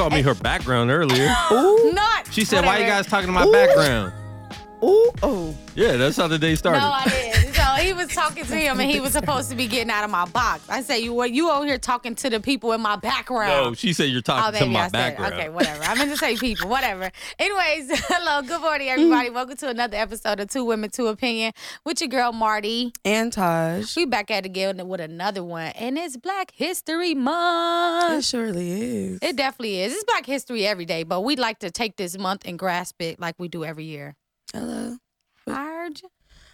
called me eh. her background earlier. Ooh, Not. She said, "Why you whatever. guys talking to my Ooh. background?" ooh, oh. Yeah, that's how the day started. No, I talking to him, and he was supposed to be getting out of my box. I said, "You what? You over here talking to the people in my background?" No, she said you're Oh, talking to baby, my I said, background. okay, whatever. I meant to say people, whatever. Anyways, hello, good morning, everybody. Mm. Welcome to another episode of Two Women, Two Opinion with your girl Marty. And Taj. We back at it again with another one, and it's Black History Month. It surely is. It definitely is. It's Black History every day, but we'd like to take this month and grasp it like we do every year. Hello. Arj.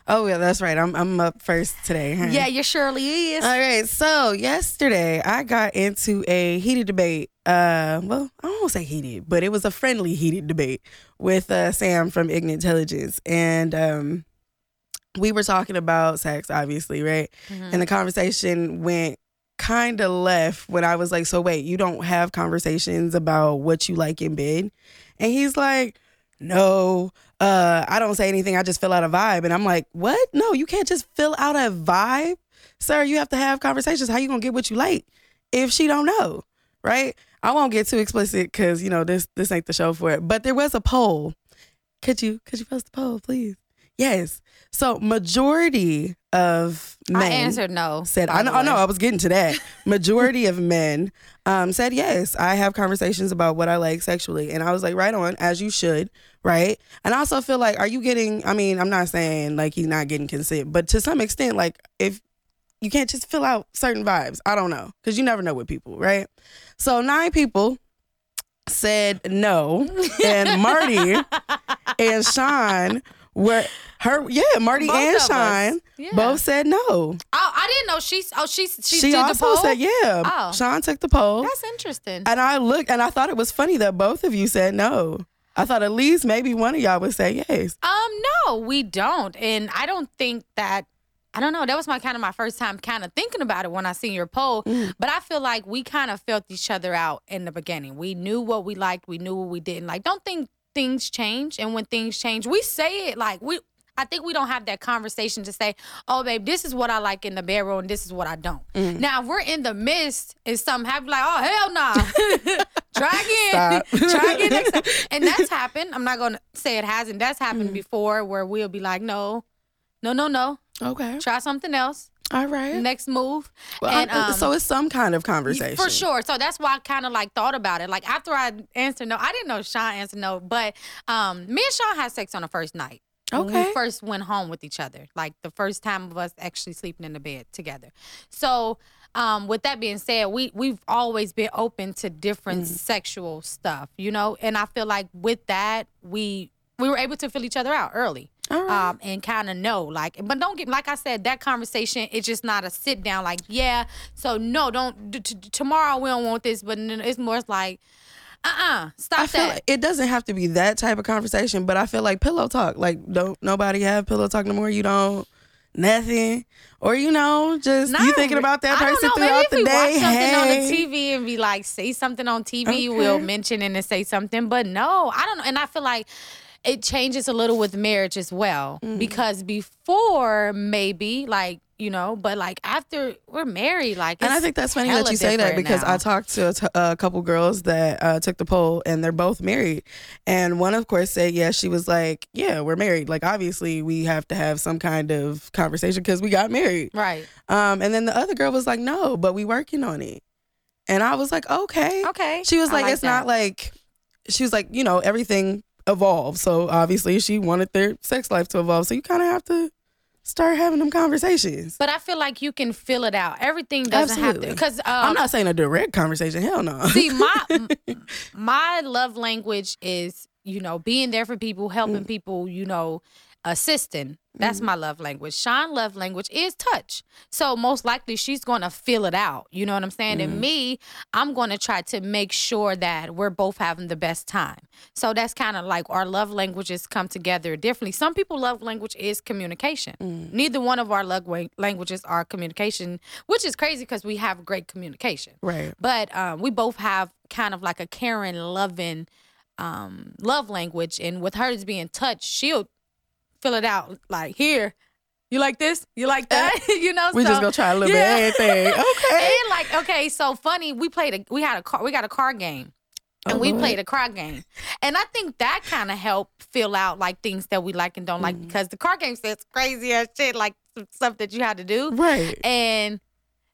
Oh yeah, that's right. I'm I'm up first today. Huh? Yeah, you surely is. All right. So yesterday I got into a heated debate. Uh, well, I won't say heated, but it was a friendly heated debate with uh, Sam from Ignorant Intelligence, and um, we were talking about sex, obviously, right? Mhm. And the conversation went kind of left when I was like, "So wait, you don't have conversations about what you like in bed?" And he's like, "No, uh, I don't say anything. I just fill out a vibe." And I'm like, "What? No, you can't just fill out a vibe, sir. You have to have conversations. How you gonna get what you like if she don't know, right?" I won't get too explicit because you know this this ain't the show for it. But there was a poll. Could you could you post the poll, please? Yes. So majority of men I answered no. said I know, I know. I was getting to that. Majority of men um, said yes. I have conversations about what I like sexually, and I was like, right on, as you should, right? And I also feel like, are you getting? I mean, I'm not saying like he's not getting consent, but to some extent, like if you can't just fill out certain vibes, I don't know, because you never know with people, right? So nine people said no, and Marty and Sean were her. Yeah, Marty Both and. Sean Yeah. both said no. Oh, I didn't know she. Oh, she. She, She, did also the poll. said, yeah. Oh. Sean took the poll. That's interesting. and I looked and I thought it was funny that both of you said no. I thought at least maybe one of y'all would say yes. Um, no, we don't, and I don't think that. I don't know. That was my kind of my first time kind of thinking about it when I seen your poll. Mm. But I feel like we kind of felt each other out in the beginning. We knew what we liked. We knew what we didn't like. Don't think things change, and when things change, we say it like we. I think we don't have that conversation to say, "Oh, babe, this is what I like in the bedroom, and this is what I don't." Mm. Now, if we're in the midst and something happen, like, "Oh, hell nah, try again, try again next time," and that's happened. I'm not gonna say it hasn't. That's happened Mm. before, where we'll be like, "No, no, no, no, Okay. try something else, All right. next move," Well, and um, so it's some kind of conversation. for sure. So that's why I kind of like thought about it. Like after I answered no, I didn't know Sean answered no, but um, me and Sean had sex on the first night. When Okay. we first went home with each other, like the first time of us actually sleeping in the bed together. So, um, with that being said, we we've always been open to different Mm. sexual stuff, you know. And I feel like with that, we we were able to fill each other out early right. um, and kind of know like but don't get like i said that conversation it's just not a sit down like yeah so no don't t- t- tomorrow we don't want this but it's more like uh-uh stop I that like it doesn't have to be that type of conversation, but I feel like pillow talk. Like, don't nobody have pillow talk no more. You don't nothing, or you know, just you thinking about that I don't person know, maybe throughout the day. watch something on the TV and be like say something on TV Okay. we'll mention it and say something but no I don't know and I feel like it changes a little with marriage as well Mm. because before maybe like you know but like after we're married like And I think that's funny that you say that because now. I talked to a, t- a couple girls that uh, took the poll and they're both married. And one, of course, said, yeah, she was like, yeah, we're married. Like, obviously, we have to have some kind of conversation because we got married. right Um, and then the other girl was like, no, but we working on it. And I was like, okay. okay She was like, like it's not like, she was like, you know, everything evolves. So obviously, she wanted their sex life to evolve. So you kind of have to start having them conversations. But I feel like you can fill it out. Everything doesn't Absolutely. have to because um, I'm not saying a direct conversation. Hell no. see my my love language is you know being there for people, helping Mm. people, you know, assisting. That's Mm-hmm. my love language. Sean love language is touch. So most likely she's going to fill it out. You know what I'm saying? Mm-hmm. And me, I'm going to try to make sure that we're both having the best time. So that's kind of like our love languages come together differently. Some people love language is communication. Mm. Neither one of our love languages are communication, which is crazy because we have great communication. right. But um, we both have kind of like a caring, loving um, love language. And with hers being touch, she'll fill it out like here. You like this? You like that? you know, We so, just gonna try a little yeah. bit of everything. Okay. and like, okay, so funny. We played a we had a car we got a card game. And Oh, we Lord. played a card game. And I think that kind of helped fill out like things that we like and don't like Mm-hmm. because the card game says crazy ass shit, like stuff that you had to do. Right. And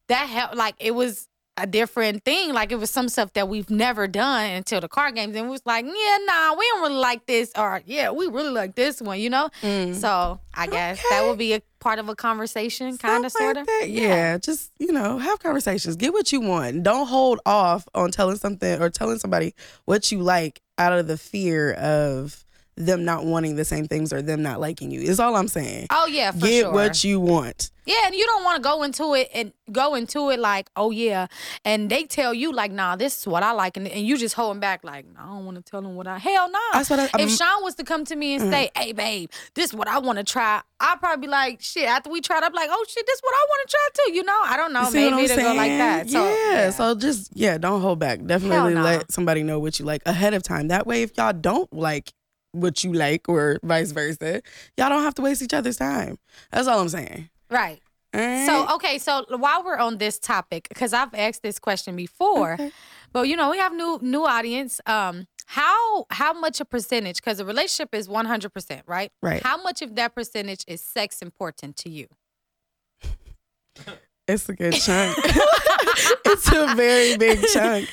that helped like it was a different thing. Like it was some stuff that we've never done until the card games. And we was like, yeah, nah, we don't really like this. Or yeah, we really like this one, you know? Mm. So I guess that Okay. would be a part of a conversation, kind of, sort of. that. Yeah. just you know, have conversations. Get what you want. Don't hold off on telling something or telling somebody what you like out of the fear of them not wanting the same things or them not liking you. Is all I'm saying. Oh yeah, for Get sure. what you want. Yeah, and you don't want to go into it and go into it like, oh yeah, and they tell you like, nah, this is what I like, and, and you just holding back like, nah, I don't want to tell them what I. Hell no. That's what I- if Sean was to come to me and say, mm. hey babe, this is what I want to try, I'd probably be like, shit. After we tried, I'm like, oh shit, this is what I want to try too. You know, I don't know, see maybe it'll go like that. So yeah, so just yeah, don't hold back. Definitely nah. let somebody know what you like ahead of time. That way, if y'all don't like what you like or vice versa, y'all don't have to waste each other's time. That's all I'm saying. right. So okay, so while we're on this topic, because I've asked this question before, but you know we have new new audience. Um, how how much a percentage? Because a relationship is one hundred percent, right? Right. How much of that percentage is sex important to you? it's a good chunk. it's a very big chunk.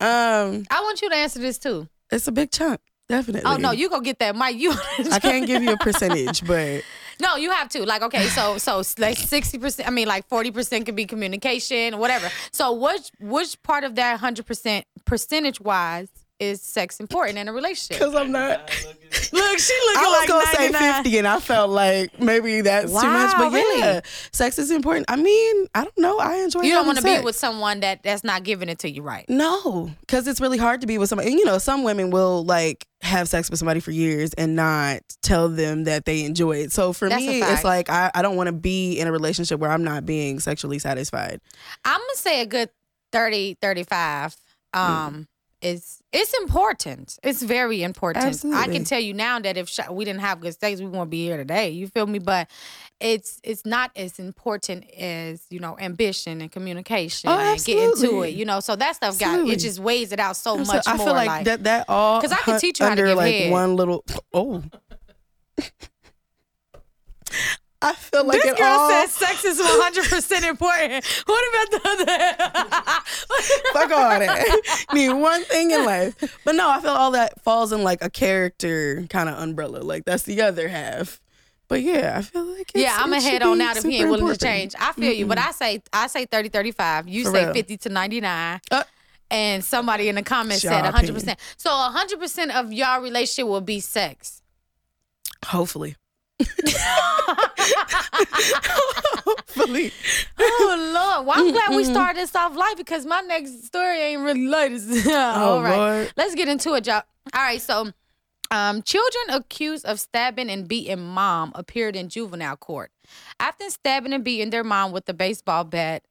Um, I want you to answer this too. it's a big chunk. Definitely. Oh no, you go get that mic. You. I can't give you a percentage, but No, you have to. Like, okay, so so like sixty percent. I mean, like forty percent could be communication, whatever. So which which part of that hundred percent percentage wise is sex important in a relationship? because I'm not. Look, she looking I was like gonna say 50 and I felt like maybe that's too much. Wow, But yeah, really? sex is important. I mean, I don't know. I enjoy You don't want want to be with someone that that's not giving it to you right. No, because it's really hard to be with somebody. And, you know, some women will like have sex with somebody for years and not tell them that they enjoy it. So for That's me, it's like I, I don't want to be in a relationship where I'm not being sexually satisfied. I'm gonna say a good 30, 35. Um, is it's important. It's very important. I can tell you now that if we didn't have good sex, we won't be here today. You feel me? But it's it's not as important as you know ambition and communication Oh, and getting to it. You know, so that stuff got Absolutely. it just weighs it out so So much I more. feel like, that that all 'Cause I can teach you how to under give like head. one little oh. I feel like this it girl all says sex is 100 percent important. What about the other? Half? Fuck all that. Need one thing in life. But no, I feel all that falls in like a character kind of umbrella. Like that's the other half. But yeah, I feel like it's, Yeah, I'm ahead should on out if he ain't willing important. to change. I feel you, but I say I say 30, 35. You For say real. 50 to 99. Uh, and somebody in the comments said 100%. So 100% of y'all relationship will be sex. Hopefully. Hopefully. Oh Lord. Well, I'm glad we started this off light because my next story ain't really light. All right. Oh, Lord. Let's get into it, y'all. All right, so um, children accused of stabbing and beating mom appeared in juvenile court. After stabbing and beating their mom with a baseball bat,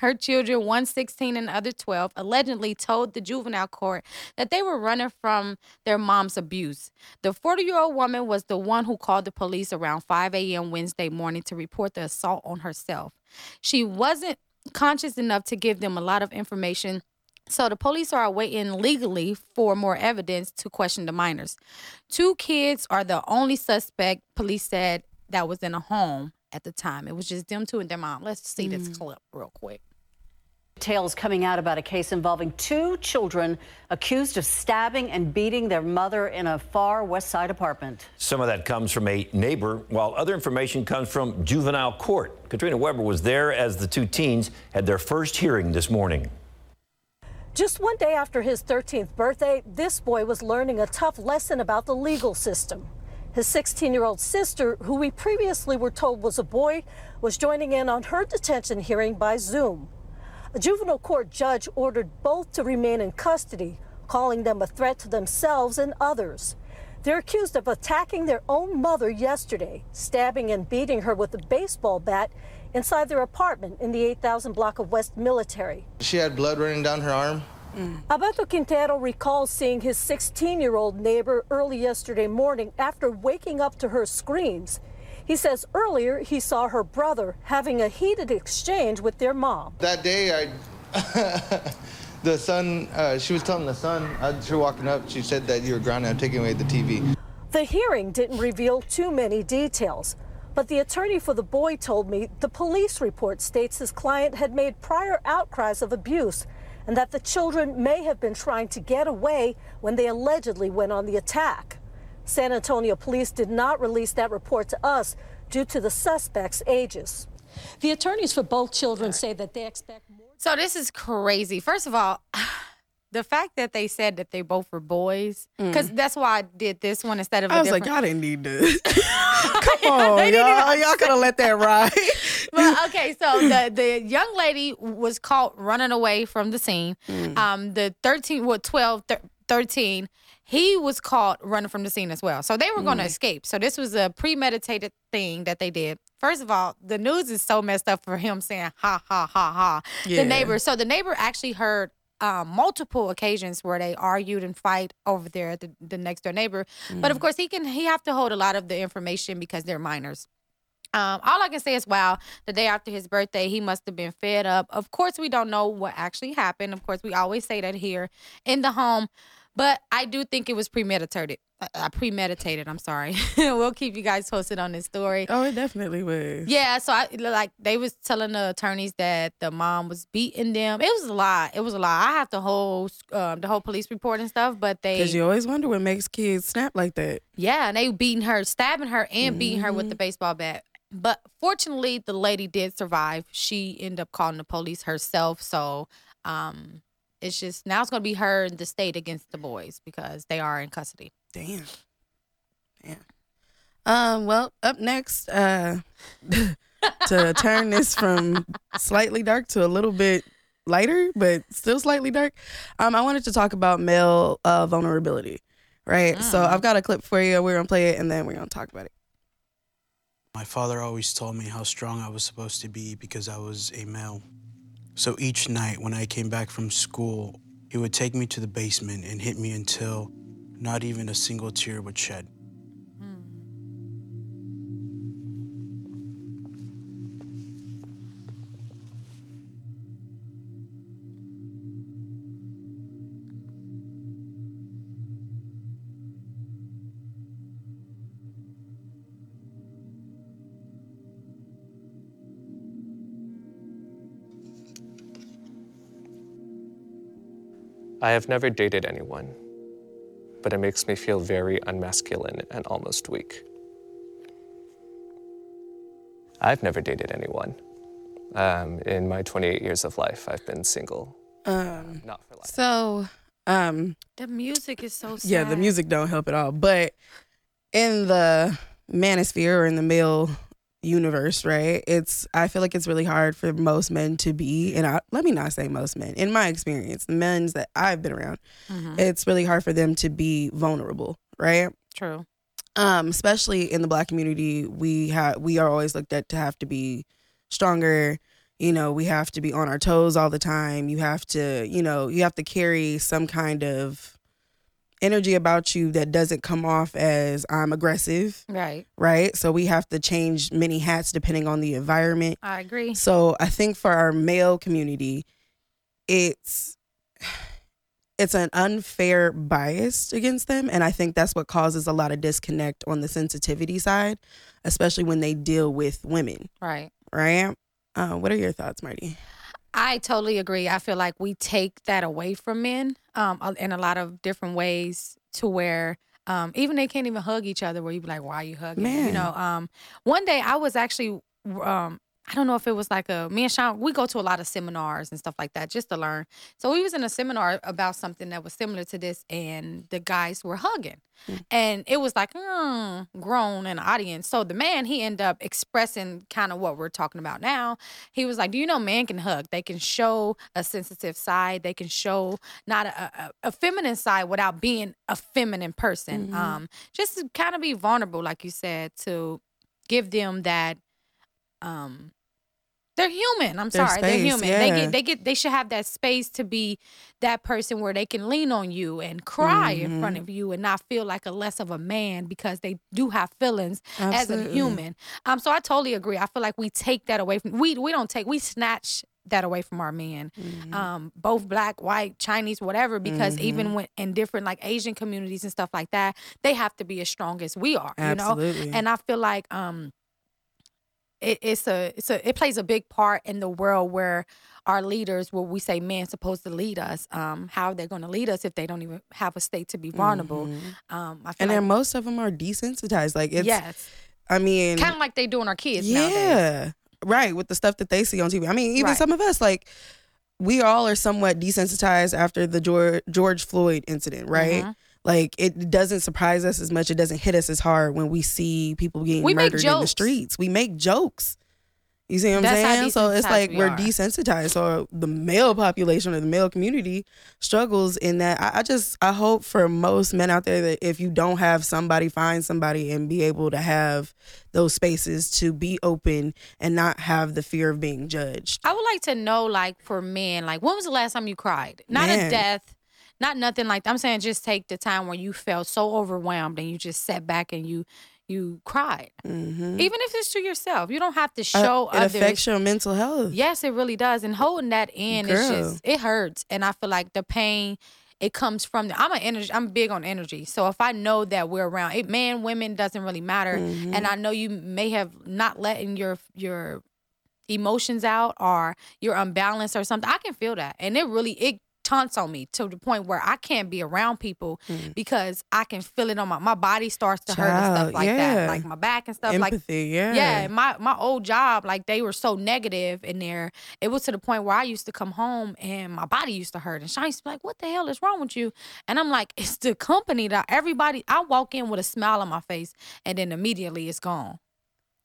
her children, one 16 and the other 12, allegedly told the juvenile court that they were running from their mom's abuse. The 40 year old woman was the one who called the police around 5 a.m. Wednesday morning to report the assault on herself. She wasn't conscious enough to give them a lot of information so the police are waiting legally for more evidence to question the minors. Two kids are the only suspect police said that was in a home at the time. It was just them two and their mom. Let's see this mm. clip real quick. Tales coming out about a case involving two children accused of stabbing and beating their mother in a far west side apartment. Some of that comes from a neighbor, while other information comes from juvenile court. Katrina Weber was there as the two teens had their first hearing this morning. Just one day after his 13th birthday, this boy was learning a tough lesson about the legal system. His 16 year old sister, who we previously were told was a boy, was joining in on her detention hearing by Zoom. A juvenile court judge ordered both to remain in custody, calling them a threat to themselves and others. They're accused of attacking their own mother yesterday, stabbing and beating her with a baseball bat inside their apartment in the 8000 block of West Military. She had blood running down her arm. Mm. Alberto Quintero recalls seeing his 16 year old neighbor early yesterday morning after waking up to her screams. He says earlier he saw her brother having a heated exchange with their mom. That day, I, the son, uh, she was telling the son, as you're walking up, she said that you were grounded. I'm taking away the TV. The hearing didn't reveal too many details, but the attorney for the boy told me the police report states his client had made prior outcries of abuse and that the children may have been trying to get away when they allegedly went on the attack. San Antonio police did not release that report to us due to the suspects' ages. The attorneys for both children say that they expect more. So this is crazy. First of all, the fact that they said that they both were boys, because that's why I did this one instead of. a Mm. I was like, different- y'all didn't need to. Come on, y'all. Y'all could have let that ride. But okay, so the the young lady was caught running away from the scene. Mm. Um, the 13, what 12, thir- 13, he was caught running from the scene as well. So they were Mm. going to escape. So this was a premeditated thing that they did. First of all, the news is so messed up for him saying ha ha ha ha. Yeah. The neighbor. So the neighbor actually heard um, multiple occasions where they argued and fight over there at the, the next door neighbor. But Mm. of course, he can he have to hold a lot of the information because they're minors. Um, all I can say is, wow, the day after his birthday, he must have been fed up. Of course, we don't know what actually happened. Of course, we always say that here in the home, but I do think it was premeditated. I, uh, premeditated. I'm sorry. we'll keep you guys posted on this story. Oh, it definitely was. Yeah, so I like they was telling the attorneys that the mom was beating them. It was a lie. It was a lie. I have the whole um, the whole police report and stuff, but they Because you always wonder what makes kids snap like that. yeah, and they beating her, stabbing her, and beating her Mm-hmm. with the baseball bat. But fortunately, the lady did survive. She ended up calling the police herself. So um, it's just now it's going to be her and the state against the boys because they are in custody. Damn. Damn. Um, well, up next, uh to turn this from slightly dark to a little bit lighter, but still slightly dark. Um, I wanted to talk about male uh vulnerability. Right. So I've got a clip for you. We're gonna play it and then we're gonna talk about it. My father always told me how strong I was supposed to be because I was a male. So each night when I came back from school, he would take me to the basement and hit me until not even a single tear would shed. I have never dated anyone, but it makes me feel very unmasculine and almost weak. I've never dated anyone. Um, in my 28 years of life, I've been single. Um Not for life. so um The music is so sad. yeah, the music don't help at all. But in the manosphere or in the male universe, right? It's I feel like it's really hard for most men to be, and I, let me not say most men. In my experience, the men's that I've been around, Mhm. it's really hard for them to be vulnerable, right? True. Um, especially in the black community, we have we are always looked at to have to be stronger. You know, we have to be on our toes all the time. You have to, you know, you have to carry some kind of energy about you that doesn't come off as I'm aggressive, Right. right? So we have to change many hats depending on the environment. I agree. So I think for our male community, it's it's an unfair bias against them, and I think that's what causes a lot of disconnect on the sensitivity side, especially when they deal with women. Right. Right? Uh, what are your thoughts, Marty? I totally agree. I feel like we take that away from men um, in a lot of different ways to where um, even they can't even hug each other where you be like, why are you hugging? You know, um, one day I was actually, um, I don't know if it was like a, me and Sean, we go to a lot of seminars and stuff like that just to learn. So we was in a seminar about something that was similar to this and the guys were hugging. And it was like, mm, grown in the audience. So the man, he ended up expressing kind of what we're talking about now. He was like, Do you know man can hug? They can show a sensitive side. They can show not a, a, a feminine side without being a feminine person. Um, just to kind of be vulnerable, like you said, to give them that um They're human. I'm Their sorry. They're space, human. They get they get they should have that space to be that person where they can lean on you and cry in front Mhm. of you and not feel like a less of a man because they do have feelings as a human. Um so I totally agree. I feel like we take that away from we we don't take we snatch that away from our men. Mm-hmm. Um both black, white, Chinese, whatever because Mhm. even when in different like Asian communities and stuff like that, they have to be as strong as we are, you know? Absolutely. And I feel like um it, it's a it's a it plays a big part in the world where our leaders where we say men supposed to lead us um how are they going to lead us if they don't even have a state to be vulnerable Mhm. um i feel And like then most of them are desensitized. Like it's, yes I mean, kind of like they doing our kids nowadays yeah, right. With the stuff that they see on TV. I mean, even Right. some of us, like, we all are somewhat desensitized after the George, George Floyd incident, right? Mhm. Like, it doesn't surprise us as much. It doesn't hit us as hard when we see people getting We murdered in the streets. We make jokes. You see what I'm That's saying? So it's like we we're desensitized. So the male population or the male community struggles in that. I, I just I hope for most men out there that if you don't have somebody, find somebody and be able to have those spaces to be open and not have the fear of being judged. i would like to know like for men like when was the last time you cried not a death not nothing like that. i'm saying just take the time where you felt so overwhelmed and you just sat back and you you cried Mm-hmm. even if it's to yourself you don't have to show it others affects your mental health. Yes, it really does. And holding that in is Girl. just it hurts. And I feel like the pain it comes from the I'm an energy I'm big on energy. So if I know that we're around it man, women doesn't really matter. Mm-hmm. And I know you may have not letting your your emotions out or you're unbalanced or something. I can feel that. And it really it taunts on me to the point where I can't be around people because I can feel it on my my body starts to hurt and Mm. Stuff like yeah. that. Like my back and stuff like Empathy, yeah. yeah, my my old job, like they were so negative in there. It was to the point where I used to come home and my body used to hurt. And Shine used to be like, "What the hell is wrong with you?" And I'm like, "It's the company that everybody." I walk in with a smile on my face, and then immediately it's gone.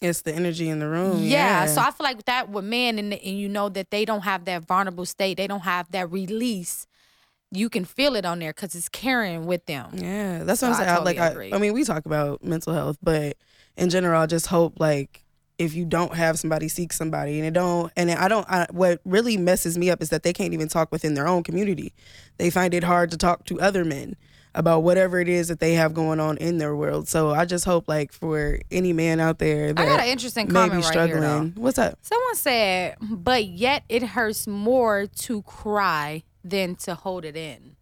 It's the energy in the room. yeah. Yeah. So I feel like that with men, and, and you know that they don't have that vulnerable state. They don't have that release. You can feel it on there because it's carrying with them. Yeah, that's what I'm saying. I totally like, agree. I, I mean, we talk about mental health, but in general, I just hope like if you don't have somebody, seek somebody, and it don't. And I don't. I, what really messes me up is that they can't even talk within their own community. They find it hard to talk to other men about whatever it is that they have going on in their world. So I just hope like for any man out there that I got an interesting may comment be right here, struggling. though. What's up? Someone said, but yet it hurts more to cry than to hold it in.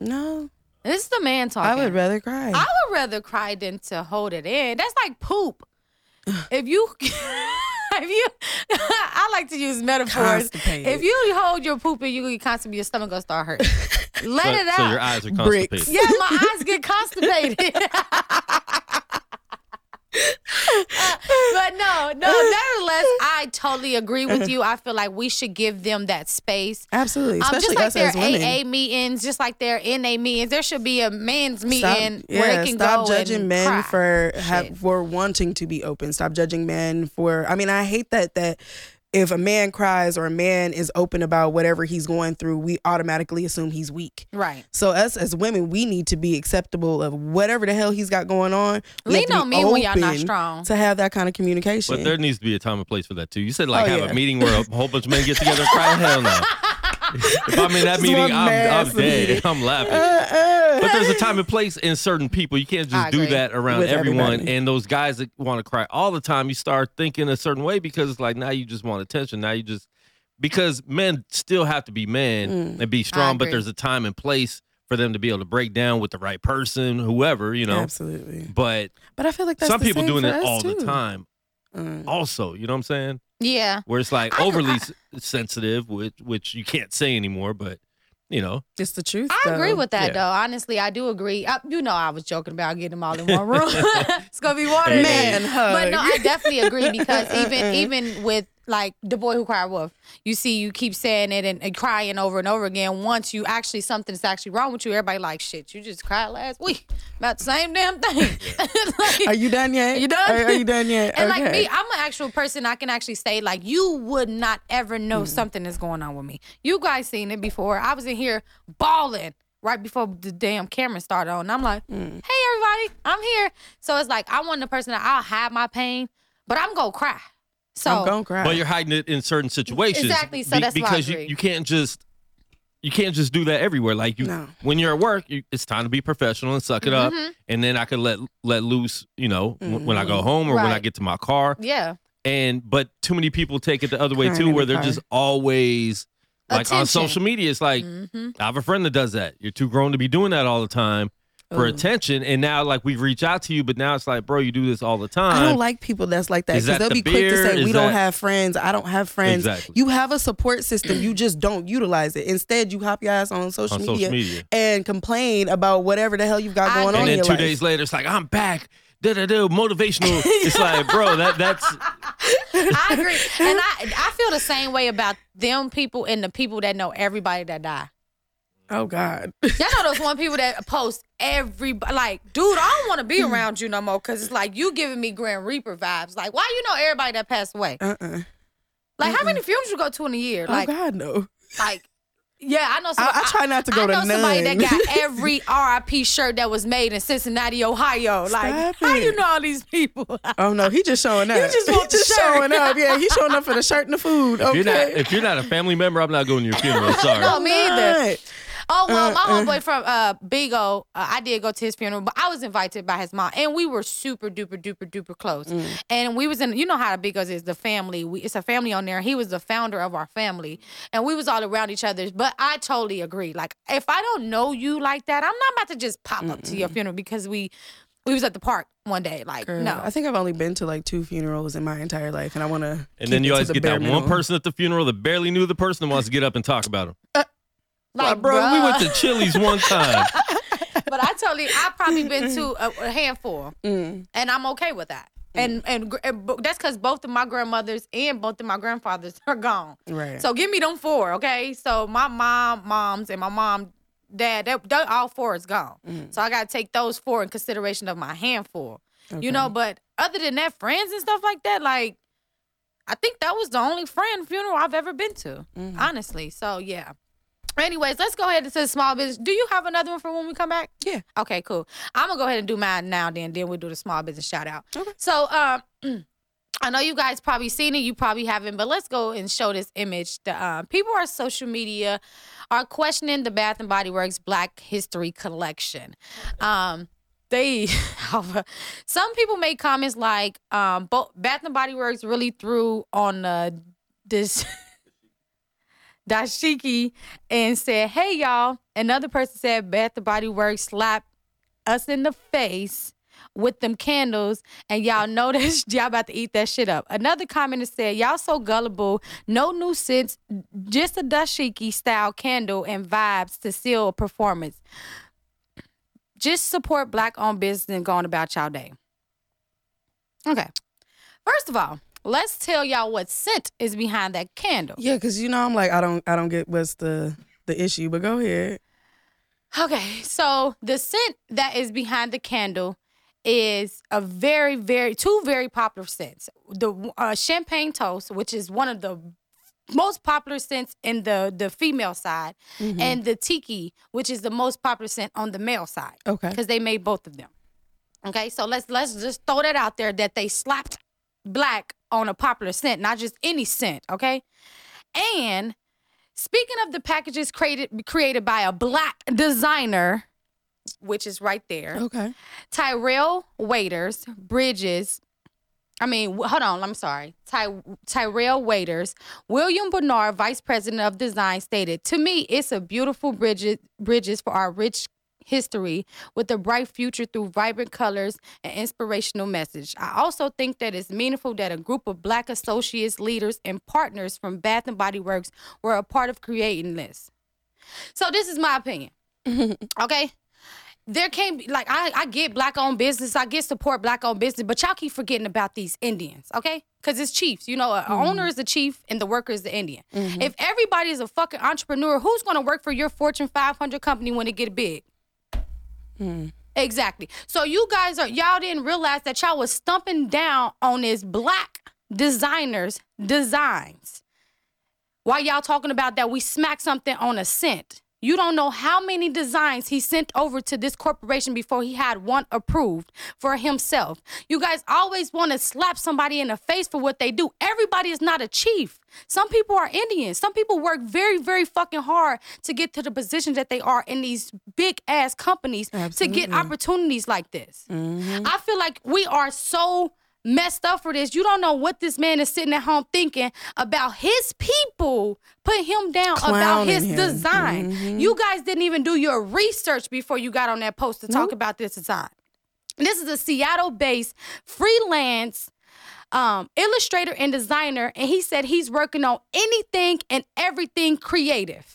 No, This is the man talking. I would rather cry. I would rather cry than to hold it in. That's like poop. if you, if you, I like to use metaphors. If you hold your poop and you constipated, your stomach gonna start hurting. Let so, it out. so your eyes are Bricks. constipated. Yeah, my eyes get constipated. but no, no, nevertheless, I totally agree with you. I feel like we should give them that space. Absolutely, Um, especially just like us their as women. AA meetings, just like their NA meetings, there should be a men's meeting Stop, where yeah, they can stop go judging and men cry. for have, for wanting to be open. Stop judging men for. I mean, I hate that that if a man cries or a man is open about whatever he's going through, we automatically assume he's weak. right. So us as women, we need to be acceptable of whatever the hell he's got going on. We Lean on me when y'all not strong. To have that kind of communication. But there needs to be a time and place for that too. You said like Oh, have yeah. a meeting where a whole bunch of men get together and cry. Hell no. If I'm in that meeting, I'm, I'm dead. meeting. I'm laughing. Uh, But there's a time and place in certain people. You can't just do that around everyone. everybody. And those guys that want to cry all the time, you start thinking a certain way because it's like now you just want attention. Now you just because men still have to be men Mm. and be strong, but there's a time and place for them to be able to break down with the right person, whoever, you know. Absolutely. But But I feel like that's some people doing us, all the time. Mm. Also, you know what I'm saying? Yeah. Where it's like I overly I- s sensitive, which which you can't say anymore, but you know, It's the truth. I agree with that Yeah. though. Honestly, I do agree. I, you know, I was joking about getting them all in one room. it's gonna be water, Man hug. But no, I definitely agree because even even with like the boy who cried wolf, you see, you keep saying it and, and crying over and over again. Once you actually something's actually wrong with you, everybody like shit. You just cried last week about the same damn thing. Like, Are you done yet? You done? Are, are you done yet? And like me, I'm an actual person. I can actually say like you would not ever know Hmm. something is going on with me. You guys seen it before. I was in here bawling right before the damn camera started on. I'm like, Hmm. hey everybody, I'm here. So it's like I want the person that I'll have my pain, but I'm gonna cry. So I'm gonna cry. But you're hiding it in certain situations. Exactly, so that's why because you, you can't just you can't just do that everywhere. Like you, No. when you're at work, you, it's time to be professional and suck it up. Mhm. And then I could let let loose, you know, w- when I go Mm-hmm. home or when I get to my car. yeah. And but too many people take it the other way Crying too, where the they're car. just always like on social media. It's like hmm I have a friend that does that. You're too grown to be doing that all the time for Ooh. attention. And now like we reach out to you, but now it's like, bro, you do this all the time. I don't like people that's like that because that they'll the be quick to beer? say Is we don't that- have friends. I don't have friends. Exactly. You have a support system. You just don't utilize it. Instead, you hop your ass on social, on media, social media. and complain about whatever the hell you've got I going agree. on and in then your two life. days later, it's like I'm back. Da da da. Motivational. It's like, bro, that that's I agree, and I I feel the same way about them people and the people that know everybody that die. Oh God. Y'all know those one people that post every like, dude, I don't want to be mm. around you no more because it's like you giving me Grand Reaper vibes. Like, why you know everybody that passed away? Uh-uh. Like, how many funerals you go to in a year? Oh, like, oh God, no. like, yeah, I know. I, Somebody, I try not to go I to know somebody that got every RIP shirt that was made in Cincinnati, Ohio. Like, Stop how you know all these people? oh no, he just showing up. You just want he the just shirt. showing up. Yeah, he's showing up for the shirt and the food. if Okay. you're not if you're not a family member, I'm not going to your funeral. Sorry. No, me either. Right. Oh well, my Uh-uh. homeboy from uh Bigo, uh, I did go to his funeral, but I was invited by his mom, and we were super duper duper duper close. Mm. And we was in, you know how the Bigos is the family. We, it's a family on there. He was the founder of our family, and we was all around each other. But I totally agree. Like if I don't know you like that, I'm not about to just pop up to your funeral because we we was at the park one day. Like Girl, no, I think I've only been to like two funerals in my entire life, and I want to. And then you always get that one person at the funeral that barely knew the person that wants to get up and talk about him. Like bro, we went to Chili's one time. but I totally, I've probably been to a, a handful, Mm. and I'm okay with that. And and, and that's because both of my grandmothers and both of my grandfathers are gone. Right. So give me them four, okay? So my mom, moms, and my mom, dad, they, all four is gone. Mm. So I got to take those four in consideration of my handful. You know, but other than that, friends and stuff like that, like I think that was the only friend funeral I've ever been to, Mm-hmm. honestly. So yeah. Anyways, let's go ahead into the small business. Do you have another one for when we come back? Yeah. Okay, cool. I'm gonna go ahead and do mine now. Then, then we'll do the small business shout out. Okay. So, um, I know you guys probably seen it. You probably haven't, but let's go and show this image. The uh, people on social media are questioning the Bath and Body Works Black History Collection. Um, they some people made comments like um Bath and Body Works really threw on uh, this dashiki and said, "Hey y'all." Another person said Bath the Body Works slapped us in the face with them candles and y'all know that y'all about to eat that shit up. Another commenter said, Y'all so gullible, no scents, just a dashiki style candle and vibes to seal a performance. Just support black owned business and going about y'all day. Okay. First of all, let's tell y'all what scent is behind that candle. Yeah, because you know I'm like I don't I don't get what's the the issue, but go ahead. Okay, so the scent that is behind the candle is a very, very two very popular scents. The uh, champagne toast, which is one of the most popular scents in the the female side, and the tiki, which is the most popular scent on the male side. Okay. because they made both of them. Okay, so let's let's just throw that out there that they slapped black on a popular scent, not just any scent. Okay, and Speaking of the packages created created by a black designer, which is right there, Okay. Tyrell Waiters Bridges. I mean, hold on. I'm sorry. Ty- Tyrell Waiters, William Bernard, Vice President of Design, stated, "To me, it's a beautiful bridges bridges for our rich history with a bright future through vibrant colors and inspirational message. I also think that it's meaningful that a group of black associates, leaders, and partners from Bath and Body Works were a part of creating this. So this is my opinion. okay? There can't be like I, I get black owned business, I get support black owned business, but y'all keep forgetting about these Indians, okay? Because it's chiefs. You know, an mm-hmm. owner is the chief and the worker is the Indian. Mm-hmm. If everybody is a fucking entrepreneur, who's gonna work for your Fortune 500 company when it get big? Hmm. Exactly. So you guys are y'all didn't realize that y'all was stumping down on this black designers designs. While y'all talking about that we smack something on a scent. You don't know how many designs he sent over to this corporation before he had one approved for himself. You guys always want to slap somebody in the face for what they do. Everybody is not a chief. Some people are Indians. Some people work very, very fucking hard to get to the position that they are in these big ass companies to get opportunities like this. Mhm. I feel like we are so messed up for this. You don't know what this man is sitting at home thinking about his people put him down about his him. design. Mhm. You guys didn't even do your research before you got on that post to talk about this design. This is a Seattle-based freelance um, illustrator and designer, and he said he's working on anything and everything creative.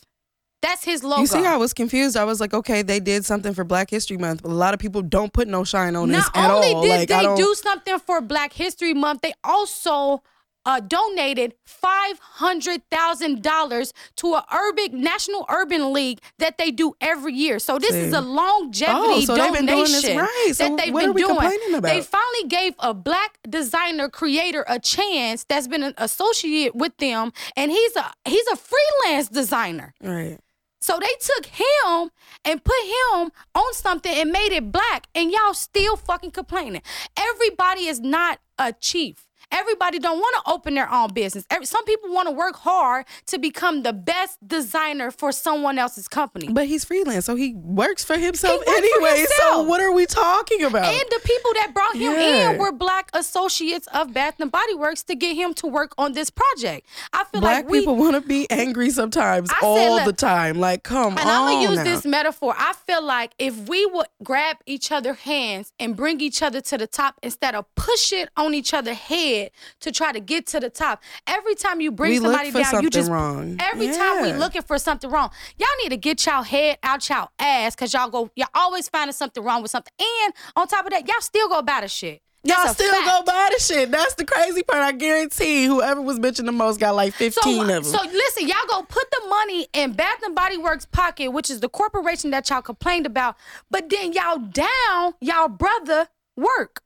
That's his logo. You see, I was confused. I was like, okay, they did something for Black History Month, but a lot of people don't put no shine on this Not at only all. did like, they don't, something for Black History Month, they also uh, donated five hundred thousand dollars to a urban national urban league that they do every year. So this is a longevity Oh, so they've donation been doing this right. So that they've what been are we doing. complaining about? They finally gave a black designer creator a chance that's been an associate with them, and he's a he's a freelance designer. Right. So they took him and put him on something and made it black, and y'all still fucking complaining. Everybody is not a chief. Everybody don't want to open their own business. Every, some people want to work hard to become the best designer for someone else's company. But he's freelance, so he works for himself works for anyway. So what are we talking about? And the people that brought him Yeah. in were black associates of Bath and Body Works to get him to work on this project. I feel Black like we people want to be angry sometimes, I said, all look, the time. Like, come And on. And I'm gonna use now. this metaphor. I feel like if we would grab each other's hands and bring each other to the top instead of push it on each other's head to try to get to the top. Every time you bring We somebody down, you just wrong. every time we looking for something wrong. Y'all need to get y'all head out y'all ass because y'all go y'all always finding something wrong with something. And on top of that, y'all still go buy the shit. Y'all still fact. go buy the shit. That's the crazy part. I guarantee whoever was bitching the most got like 15 so, of them. So listen, y'all go put the money in Bath and Body Works pocket, which is the corporation that y'all complained about, but then y'all down y'all brother work.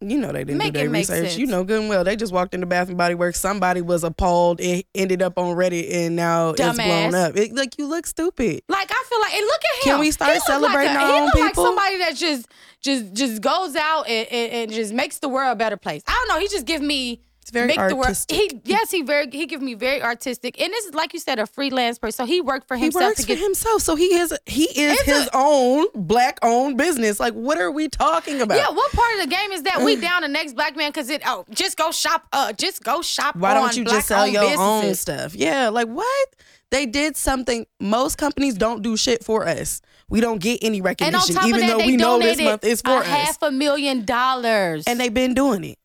You know they didn't Make do their research. You know good and well. They just walked into Bath and Body Works. Somebody was appalled. It ended up on Reddit and now it's blown up. It, like you look stupid. Like I feel like, and look at him. Can we start He celebrating like a, our he own look like people? somebody that just just just goes out and, and, and just makes the world a better place. I don't know. He just give me. It's very make artistic. The world, he yes, he very he give me very artistic, and this is like you said, a freelance person. So he worked for himself. He works get for himself, so he is he is his own black owned business. Like, what are we talking about? Yeah, what part of the game is that we down the next black man because it oh just go shop uh just go shop Why don't you just sell your own stuff? Yeah, like what? They did something. Most companies don't do shit for us. We don't get any recognition, even that, though we know this month is for a us. half a million dollars, and they've been doing it.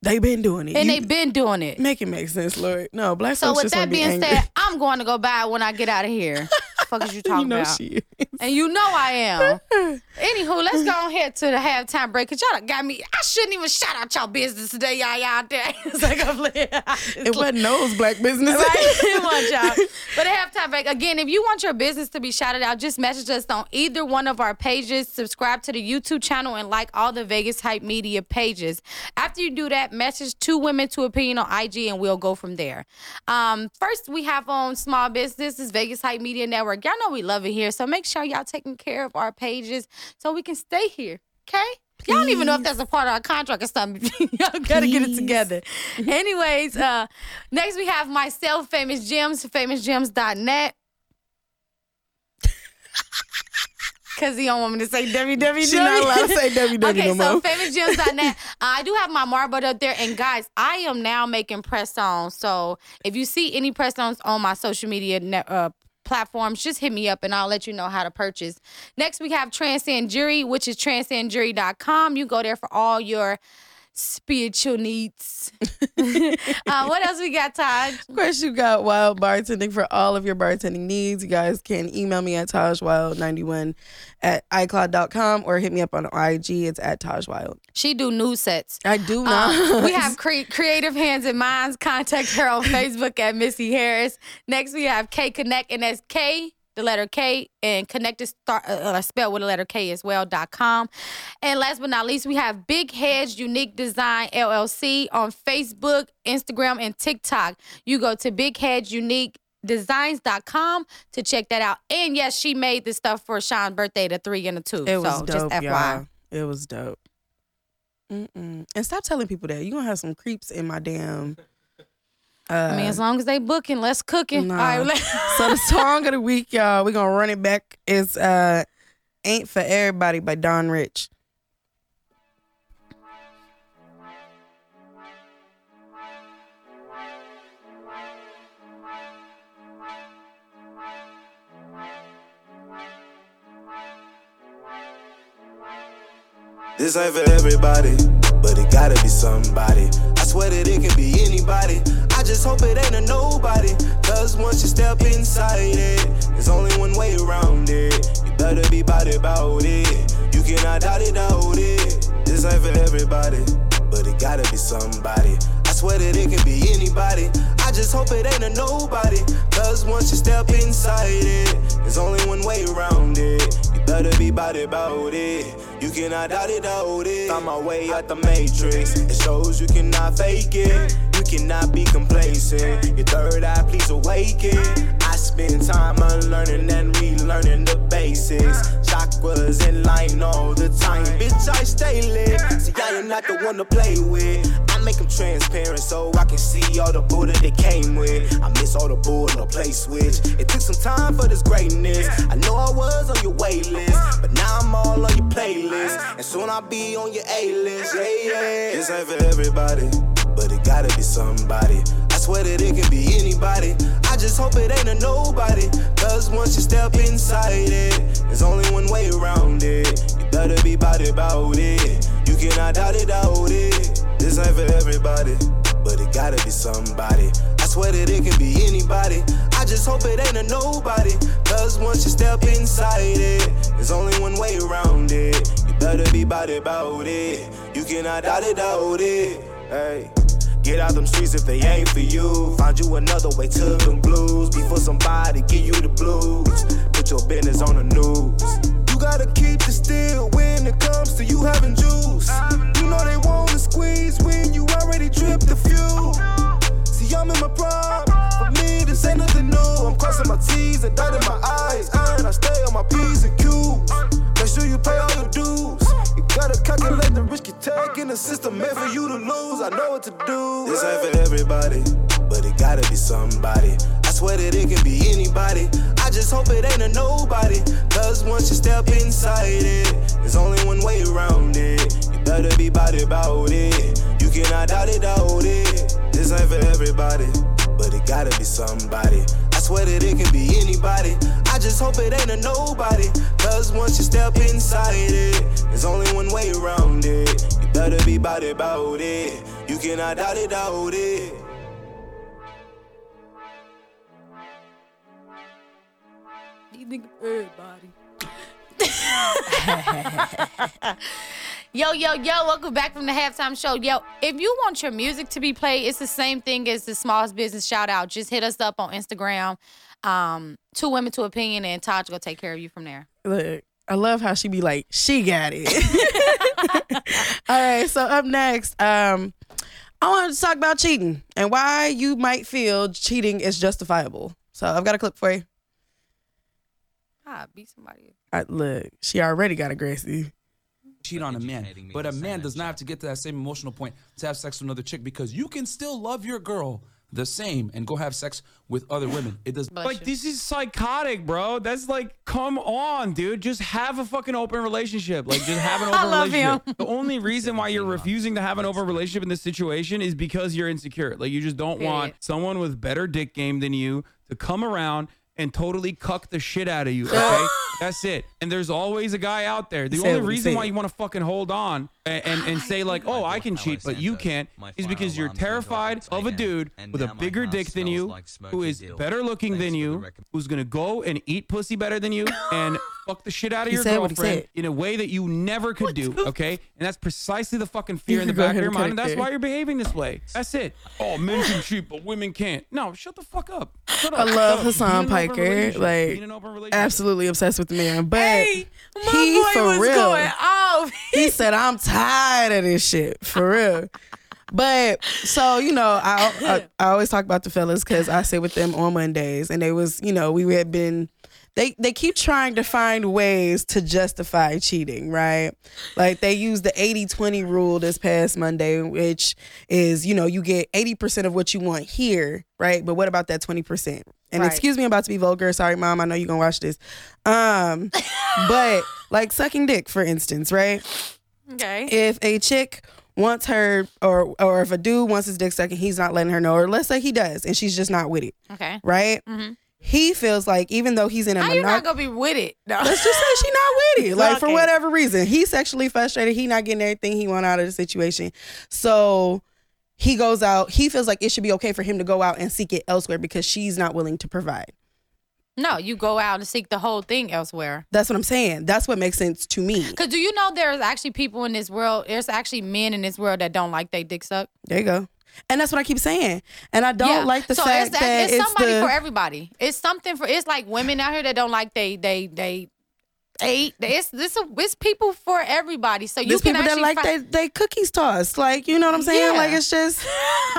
They've been doing it. and You- they've been doing it. make it make sense, Lord. No, black So folks with just that be being angry. said, I'm going to go buy it when I get out of here. fuck is you talking you know about? she is. And you know I am. Anywho, let's go here to the halftime break because y'all got me. I shouldn't even shout out y'all business today, y'all y'all there. it's like I'm It wasn't those black business. Right? It was y'all. But at halftime break, again, if you want your business to be shouted out, just message us on either one of our pages. Subscribe to the YouTube channel and like all the Vegas Hype Media pages. After you do that, message two women to opinion on IG and we'll go from there. Um, first, we have on small business is Vegas Hype Media Network. Y'all know we love it here, so make sure y'all taking care of our pages so we can stay here. Okay? Y'all don't even know if that's a part of our contract or something. y'all gotta get it together. Anyways, uh, next we have myself, Famous Gemz, famousgemz.net. Cause he don't want me to say www. She not allowed to say www Okay, no so famousgemz.net. I do have my marble up there, and guys, I am now making press ons. So if you see any press ons on my social media net, uh, platforms, just hit me up and I'll let you know how to purchase. Next, we have Transcend Jury, which is transcendjury.com. You go there for all your spiritual needs. uh, what else we got, Taj? Of course, you've got Wild Bartending for all of your bartending needs. You guys can email me at tajwild91 at icloud.com or hit me up on IG. It's at tajwild. She do new sets. I do not. Um, we have cre- creative hands and minds. Contact her on Facebook at Missy Harris. Next, we have K Connect, and that's K, the letter K, and Connect is start, uh, uh, spelled with the letter K as well. Dot com. And last but not least, we have Big Hedge Unique Design LLC on Facebook, Instagram, and TikTok. You go to Big Hedge Unique designs.com to check that out. And yes, she made this stuff for Sean's birthday, the three and the two. It was so dope, just FYI. y'all. It was dope. Mm-mm. And stop telling people that. You're going to have some creeps in my damn. Uh, I mean, as long as they booking, let's cooking. Nah. All right, let- so the song of the week, y'all, we're going to run it back. It's uh, Ain't For Everybody by Don Rich. This ain't for everybody, but it gotta be somebody. I swear that it can be anybody. I just hope it ain't a nobody. Cause once you step inside it, there's only one way around it. You better be body about it. You cannot doubt it, doubt it. This ain't for everybody, but it gotta be somebody. I swear that it can be anybody. I just hope it ain't a nobody. Cause once you step inside it, there's only one way around it. You better be body about it. You cannot doubt it, doubt it. Found my way out the matrix. It shows you cannot fake it. Cannot be complacent. Your third eye, please awaken. I spend time unlearning and relearning the basics. Chakras in line all the time. Bitch, I stay lit. See, I am not the one to play with. I make them transparent so I can see all the Buddha they came with. I miss all the bull, the play switch. It took some time for this greatness. I know I was on your wait list, but now I'm all on your playlist. And soon I'll be on your A list. Yeah, yeah. This ain't for everybody, gotta be somebody. I swear that it can be anybody. I just hope it ain't a nobody. Cause once you step inside it, there's only one way around it. You better be body about it. You cannot doubt it, doubt it. This ain't for everybody, but it gotta be somebody. I swear that it can be anybody. I just hope it ain't a nobody. Cause once you step inside it, there's only one way around it. You better be body about it. You cannot doubt it, doubt it. Hey. Get out them streets if they ain't for you. Find you another way to them blues. Before somebody give you the blues. Put your business on the news. You gotta keep the still when it comes to you having juice. You know they wanna squeeze when you already tripped the fuel. See, I'm in my prime. For me, this ain't nothing new. I'm crossing my T's and dotting my I's. And I stay on my P's and Q's. Make sure you pay all your dues. Gotta calculate the risk you take in the system meant for you to lose. I know what to do. This ain't for everybody, but it gotta be somebody. I swear that it can be anybody. I just hope it ain't a nobody. Cause once you step inside it, there's only one way around it. You better be body about it. You cannot doubt it, doubt it. This ain't for everybody, but it gotta be somebody. I swear that it can be anybody. I just hope it ain't a nobody. Cause once you step inside it, there's only one way around it. You better be body about it. You cannot doubt it, doubt it. You think of everybody. yo, yo, yo, welcome back from the halftime show. Yo, if you want your music to be played, it's the same thing as the smallest business shout out. Just hit us up on Instagram. Um, two women, two opinion, and Taj will take care of you from there. Look, I love how she be like, she got it. All right, so up next, um, I wanted to talk about cheating and why you might feel cheating is justifiable. So I've got a clip for you. Ah, beat somebody. All right, look, she already got a Gracie cheat on a man. But a man does not have to get to that same emotional point to have sex with another chick because you can still love your girl the same and go have sex with other women. It does. Like this is psychotic, bro. That's like, come on, dude. Just have a fucking open relationship. Like, just have an open I open love relationship. him. The only reason why you're refusing to have an open relationship in this situation is because you're insecure. Like, you just don't want someone with better dick game than you to come around and totally cuck the shit out of you. Okay, that's it. And there's always a guy out there. The Say only he reason why said. you want to fucking hold on and, and, and say like, oh, I can cheat, but you can't, is because you're terrified of a dude with a bigger dick than you, who is better looking than you, who's gonna go and eat pussy better than you, and fuck the shit out of your girlfriend in a way that you never could do. Okay, and that's precisely the fucking fear in the back of your mind, and that's why you're behaving this way. That's it. Oh, men can cheat, but women can't. No, shut the fuck up. Shut up. I love Shut up. Be in Hasan Piker. Like, absolutely obsessed with the man. But Hey, my he boy for was real. going off. he said, I'm tired of this shit. For real. But so you know, I I, I always talk about the fellas because I sit with them on Mondays, and they was you know we had been. They, they keep trying to find ways to justify cheating, right? Like they use the 80-20 rule this past Monday, which is, you know, you get 80% of what you want here, right? But what about that 20%? And Right. excuse me, I'm about to be vulgar. Sorry, mom. I know you're gonna watch this. Um, but like sucking dick, for instance, right? Okay. if a chick wants her or or if a dude wants his dick sucked and he's not letting her know or let's say he does and she's just not with it Okay. right Mm-hmm. He feels like even though he's in a How you not gonna be with it? No. let's just say she's not with it like for whatever reason he's sexually frustrated he not getting everything he want out of the situation so he goes out he feels like it should be okay for him to go out and seek it elsewhere because she's not willing to provide No, you go out and seek the whole thing elsewhere. that's what i'm saying that's what makes sense to me Cause do you know there's actually people in this world? There's actually men in this world that don't like they dick suck. there you go and that's what i keep saying and i don't Yeah. like the so fact it's, that it's, it's somebody the, for everybody. It's something for. It's like women out here that don't like they they they ate. It's this it's people for everybody. So you There's can people that like they, they cookies tossed. Like, you know what I'm saying? Yeah. Like it's just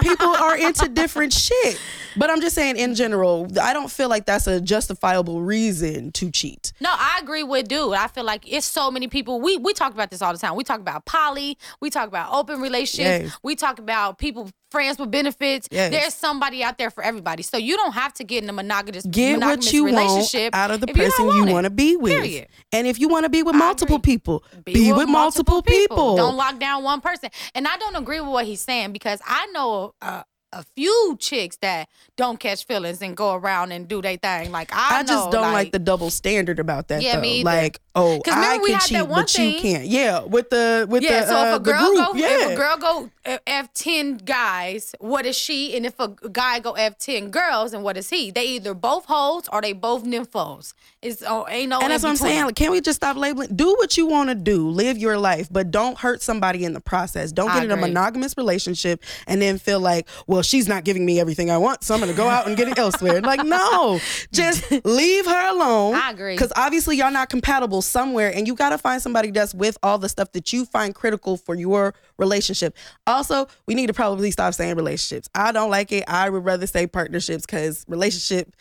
people are into different shit. But I'm just saying in general, I don't feel like that's a justifiable reason to cheat. No, I agree with dude. I feel like it's so many people. We we talk about this all the time. We talk about poly. We talk about open relationships. Yes. We talk about people friends with benefits. Yes. There's somebody out there for everybody. So you don't have to get in a monogamous Get monogamous what you want relationship out of the if you don't person you, want to be with. Period. And if you want to be with multiple people, be, Be with, multiple, people. Don't lock down one person. And I don't agree with what he's saying because I know a, a few chicks that don't catch feelings and go around and do their thing. Like I, I, just don't like, the double standard about that. Yeah, though. me either. Like, oh, I can cheat, that one but you can't. Yeah, with the with yeah, the so uh, if a girl group, go yeah. if a girl go uh, f ten guys, what is she? And if a guy go f ten girls, and what is he? They either both hoes or they both nymphos. It's oh, ain't no. and that's what I'm between. saying. Like, can we just stop labeling? Do what you want to do. Live your life, but don't hurt somebody in the process. Don't I get in a monogamous relationship and then feel like, well, she's not giving me everything I want, so I'm going to go out and get it elsewhere. Like, no, just leave her alone. I agree. Because obviously y'all not compatible somewhere, and you got to find somebody that's with all the stuff that you find critical for your relationship. Also, we need to probably stop saying relationships. I don't like it. I would rather say partnerships because relationship,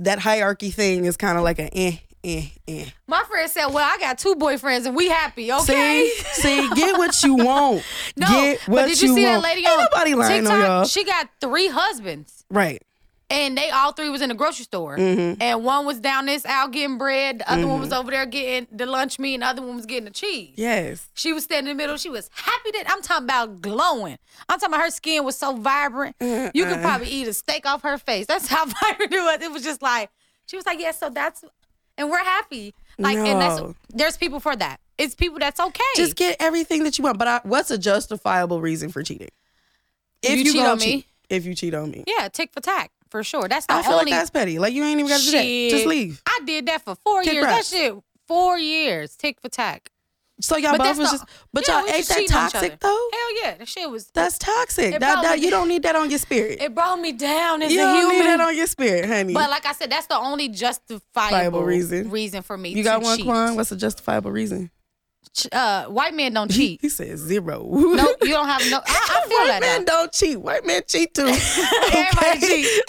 that hierarchy thing is kind of like a eh, eh, eh. My friend said, "Well, I got two boyfriends and we happy." Okay. See, see, get what you want. No, get what but did you, see want. that lady Ain't on nobody lying TikTok? on y'all. She got three husbands. right. And they all three was in the grocery store. Mhm. And one was down this aisle getting bread. The other one was Mhm. over there getting the lunch meat. And the other one was getting the cheese. Yes. She was standing in the middle. She was happy that I'm talking about glowing. I'm talking about her skin was so vibrant. You could probably eat a steak off her face. That's how vibrant it was. It was just like she was like, yeah. So that's and we're happy. Like and that's there's people for that. It's people that's okay. Just get everything that you want. But I, what's a justifiable reason for cheating? If you cheat on me. If you cheat on me. yeah, tick for tack for sure. That's the I feel only. like that's petty. Like you ain't even got to do that. Just leave. I did that for four years. That shit, four years, tick for tack. So y'all But both was the- just, but yeah, y'all ain't that cheating on each toxic though? Hell yeah, that shit was. That's toxic. That, that me- you don't need that on your spirit. It brought me down as you a don't need that on your spirit, honey. But like I said, that's the only justifiable reason. reason for me. you got one, cheat. Quan? What's a justifiable reason? Uh, white men don't cheat. He said zero. no, you don't have no. I, I feel White that. men don't cheat. White men cheat too. Everybody cheat.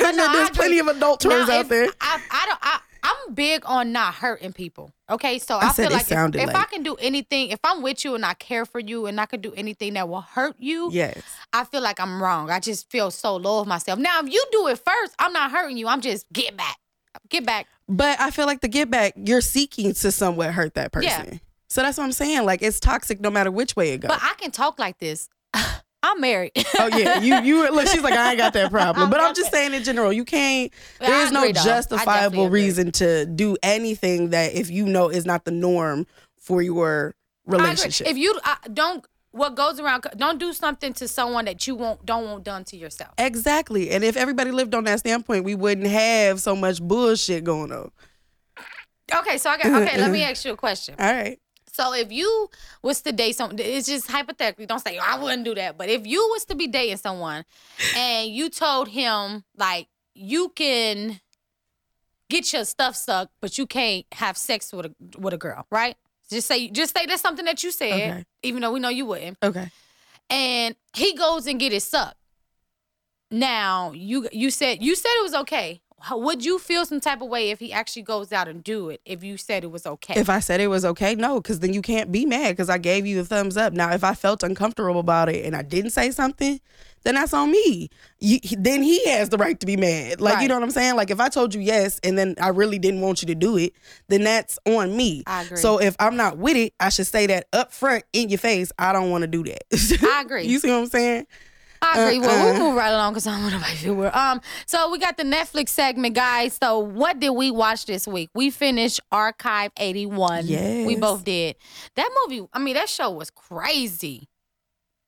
Men- no, There's agree. plenty of adult terms out there. I, I don't. I, I'm big on not hurting people. Okay, so I I, said feel it like if, sounded if I can do anything, if I'm with you and I care for you and I can do anything that will hurt you, Yes. I feel like I'm wrong. I just feel so low of myself. Now, if you do it first, I'm not hurting you. I'm just get back, get back. But I feel like the get back, you're seeking to somewhat hurt that person. Yeah. So that's what I'm saying. Like it's toxic no matter which way it goes. But I can talk like this. I'm married. oh yeah, you you look. She's like, I ain't got that problem. But I'm just saying in general, you can't. There is no agree, justifiable reason to do anything that if you know is not the norm for your relationship. If you I, don't, what goes around, don't do something to someone that you won't don't want done to yourself. Exactly. And if everybody lived on that standpoint, we wouldn't have so much bullshit going on. Okay, so I got. Okay, let me ask you a question. All right. So if you was to date someone, it's just hypothetically. Don't say "Oh, I wouldn't do that. But if you was to be dating someone, and you told him like you can get your stuff sucked, but you can't have sex with a with a girl, right? Just say just say that's something that you said, Okay. even though we know you wouldn't. Okay. and he goes and get it sucked. Now you you said you said it was okay. How, would you feel some type of way if he actually goes out and do it? If you said it was okay, If I said it was okay, no, because then you can't be mad because I gave you the thumbs up. Now, if I felt uncomfortable about it and I didn't say something, then that's on me. You, then he has the right to be mad. Like, you know what I'm saying? Like, if I told you yes and then I really didn't want you to do it, then that's on me. I agree. So if I'm not with it, I should say that up front in your face, I don't want to do that. I agree. you see what I'm saying? I agree. Well, Uh-uh. we'll move right along because I don't want nobody to feel weird. Um, so we got the Netflix segment, guys. So what did we watch this week? We finished Archive 81. Yes. We both did. That movie, I mean, that show was crazy.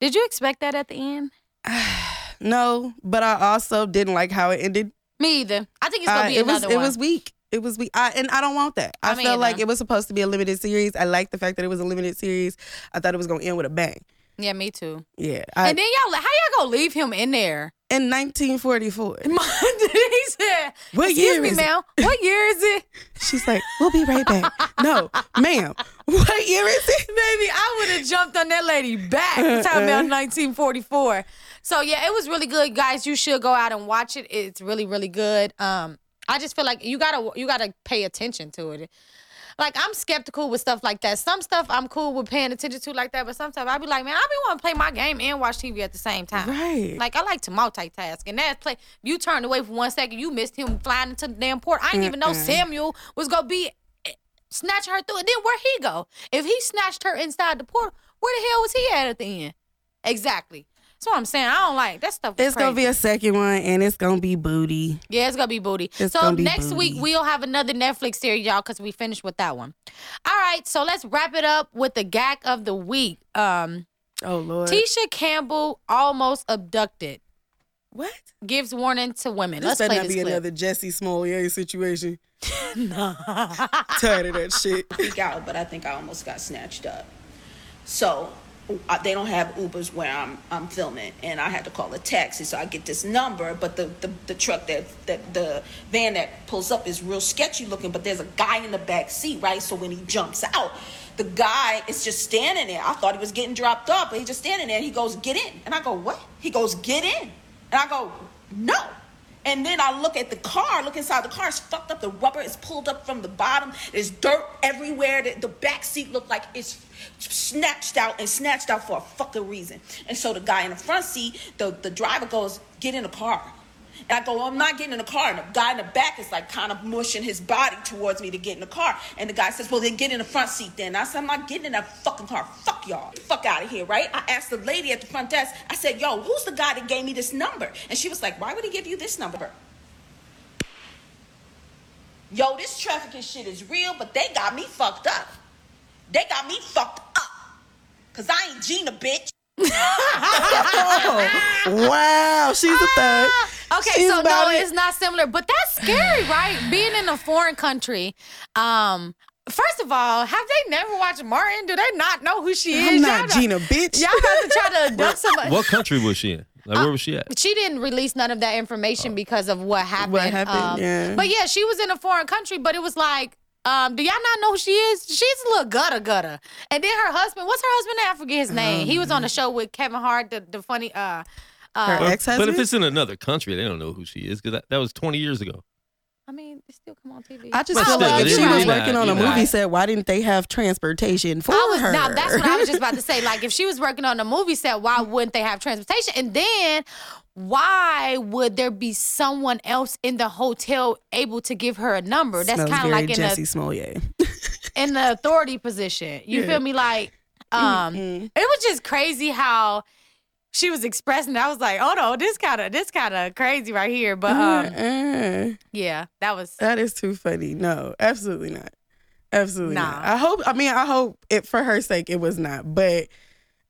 Did you expect that at the end? No, but I also didn't like how it ended. Me either. I think it's gonna Uh, be it was another it was weak. It was weak, I, and I don't want that. I, I mean, felt like it was supposed to be a limited series. I like the fact that it was a limited series. I thought it was gonna end with a bang. Yeah, me too. Yeah, I, and then y'all, how y'all gonna leave him in there? in 1944, he said, What year me, is it?" ma'am. What year is it?" she's like, "We'll be right back." no, ma'am, what year is it? Baby, I would have jumped on that lady back. Talking about 1944. So yeah, it was really good, guys. You should go out and watch it. It's really, really good. Um, I just feel like you gotta you gotta pay attention to it. Like I'm skeptical with stuff like that. Some stuff I'm cool with paying attention to like that, but sometimes I'd be like, man, I be want to play my game and watch TV at the same time. Right. Like I like to multitask, and that's play. You turned away for one second, you missed him flying into the damn port. I didn't even know Samuel was gonna be eh, snatching her through And Then where he go? If he snatched her inside the port, where the hell was he at at the end? Exactly. That's what I'm saying. I don't like that stuff. is It's gonna be a second one, and it's gonna be booty. Yeah, it's gonna be booty. It's so be next week we'll have another Netflix series, y'all, because we finished with that one. All right, so let's wrap it up with the gag of the week. Um, Oh Lord, Tisha Campbell almost abducted. what? Gives warning to women. This let's better play not this be clip. another Jussie Smollett situation. Tired of that shit. freak out, but I think I almost got snatched up. So they don't have Ubers where I'm I'm filming, and I had to call a taxi. So I get this number, but the the, the truck that that the van that pulls up is real sketchy looking. But there's a guy in the back seat, right? So when he jumps out. The guy is just standing there. I thought he was getting dropped off, but he's just standing there. And he goes, "Get in," and I go, "What?" He goes, "Get in," and I go, "No." And then I look at the car, look inside the car, it's fucked up. The rubber is pulled up from the bottom. There's dirt everywhere. The, the back seat looked like it's snatched out and snatched out for a fucking reason. And so the guy in the front seat, the, the driver goes, Get in the car. And I go, well, I'm not getting in the car. And the guy in the back is like kind of mushing his body towards me to get in the car. And the guy says, well, then get in the front seat then. I said, I'm not getting in that fucking car. Fuck y'all. Fuck out of here, right? I asked the lady at the front desk, I said, yo, who's the guy that gave me this number? And she was like, why would he give you this number? Yo, this trafficking shit is real, but they got me fucked up. They got me fucked up. Cause I ain't Gina, bitch. wow, she's a thug. Ah, Okay, She's so no, it. it's not similar, but that's scary, right? Being in a foreign country. Um, first of all, have they never watched Martin? Do they not know who she is? I'm not Y'all Gina, bitch. Y'all got to try to abduct somebody. What country was she in? Like, where was she at? She didn't release none of that information because of what happened. What happened, Um, yeah. But yeah, she was in a foreign country, but it was like, um, do y'all not know who she is? She's a little gutter gutter. And then her husband, what's her husband name? I forget his name. he was on the show with Kevin Hart, the, the funny uh Her uh, But, ex-husband? but if it's in another country, they don't know who she is because that, that was 20 years ago. I mean, they still come on TV. I just But feel still, like if it she is was not- working on a you're movie not- set, why didn't they have transportation for I was, her? Now that's what I was just about to say. Like, if she was working on a movie set, why mm-hmm. wouldn't they have transportation? And then, why would there be someone else in the hotel able to give her a number? That's Smells kind of very like in Jussie the Smollett. in the authority position. You Yeah. feel me? Like, um, mm-hmm. it was just crazy how she was expressing. I was like, oh no, this kind of this kind of crazy right here. But um, Uh-uh. yeah, that was That is too funny. No, absolutely not. Absolutely Nah. not. I hope. I mean, I hope it for her sake it was not. But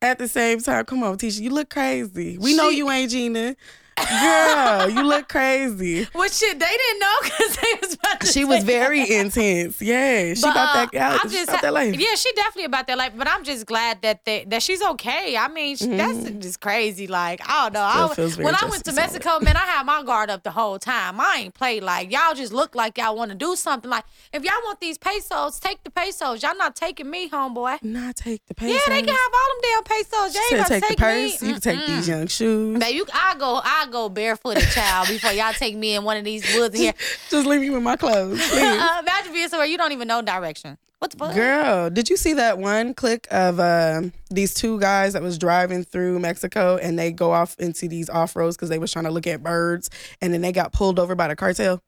at the same time, come on, Tisha, you look crazy. We know you ain't Gina. Girl, you look crazy. Well, shit, they didn't know because they was about to She was very that. intense. Yeah, she But, got uh, that out. I'm She just got that life. Yeah, she definitely about that life. But I'm just glad that they, that she's okay. I mean, she, that's just crazy. Like I don't know. Mm-hmm. Still I, when I went to. Mexico, man, I had my guard up the whole time. I ain't played like y'all. Just look like y'all want to do something. Like if y'all want these pesos, take the pesos. Y'all not taking me, homeboy. Not take the pesos. Yeah, they can have all them damn pesos. She ain't about to take the purse. me. You can take these young shoes. You, I go, I go barefooted, child, before y'all take me in one of these woods here. Just leave me with my clothes, uh, imagine being somewhere you don't even know direction. What the fuck? Girl, did you see that one click of um these two guys that was driving through Mexico and they go off into these off roads because they was trying to look at birds and then they got pulled over by the cartel?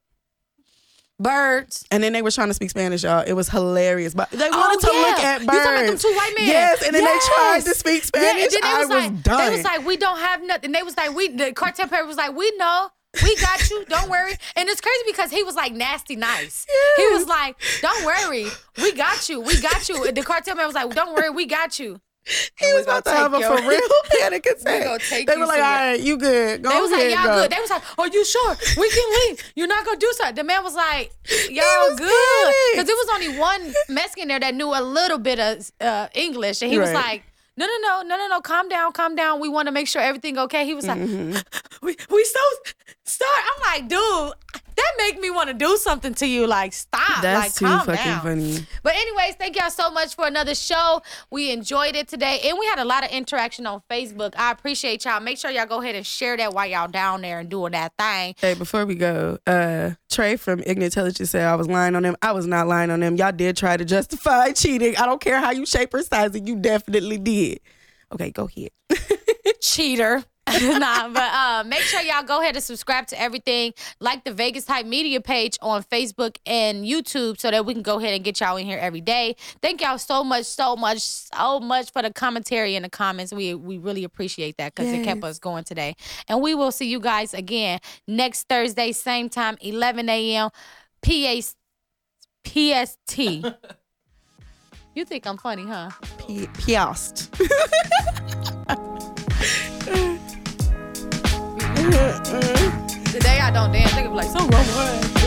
Birds. And then they were trying to speak Spanish, y'all. It was hilarious. But they Oh, wanted to yeah. look at birds. You talking about them two white men? Yes, and then they tried to speak Yeah, Spanish. and then they I was, was like, done. They was like, we don't have nothing. They was like, we the cartel paper was like, we know. We got you. Don't worry. And it's crazy because he was like nasty nice. He was like, don't worry. We got you. We got you. The cartel man was like, don't worry. We got you. He was about to have a for real panic attack. take they were like, all somewhere. right, you good. Go they was ahead, like, y'all go. good. They was like, are you sure? We can leave. You're not gonna do something. The man was like, y'all was good. Because there was only one Mexican there that knew a little bit of uh, English. And he was like, no, no, no, no, no, no, calm down, calm down. We want to make sure everything okay. He was like, Mm-hmm. we, we so start. I'm like, dude, that make me want to do something to you. Like, stop. That's like, too calm fucking down. funny. But anyways, thank y'all so much for another show. We enjoyed it today, and we had a lot of interaction on Facebook. I appreciate y'all. Make sure y'all go ahead and share that while y'all down there and doing that thing. Hey, before we go, uh, Trey from Ignorant Intelligence said I was lying on them. I was not lying on them. Y'all did try to justify cheating. I don't care how you shape or size it. You definitely did. Okay, go ahead. Cheater. nah, but uh, make sure y'all go ahead and subscribe to everything. Like the Vegas Hype Media page on Facebook and YouTube so that we can go ahead and get y'all in here every day. Thank y'all so much, so much, so much for the commentary and the comments. We we really appreciate that because it kept us going today. And we will see you guys again next Thursday, same time, 11 a.m. PA, PST. you think I'm funny, huh? P- Piast. Mm-hmm. Today I don't dance. They gonna be like, so wrong.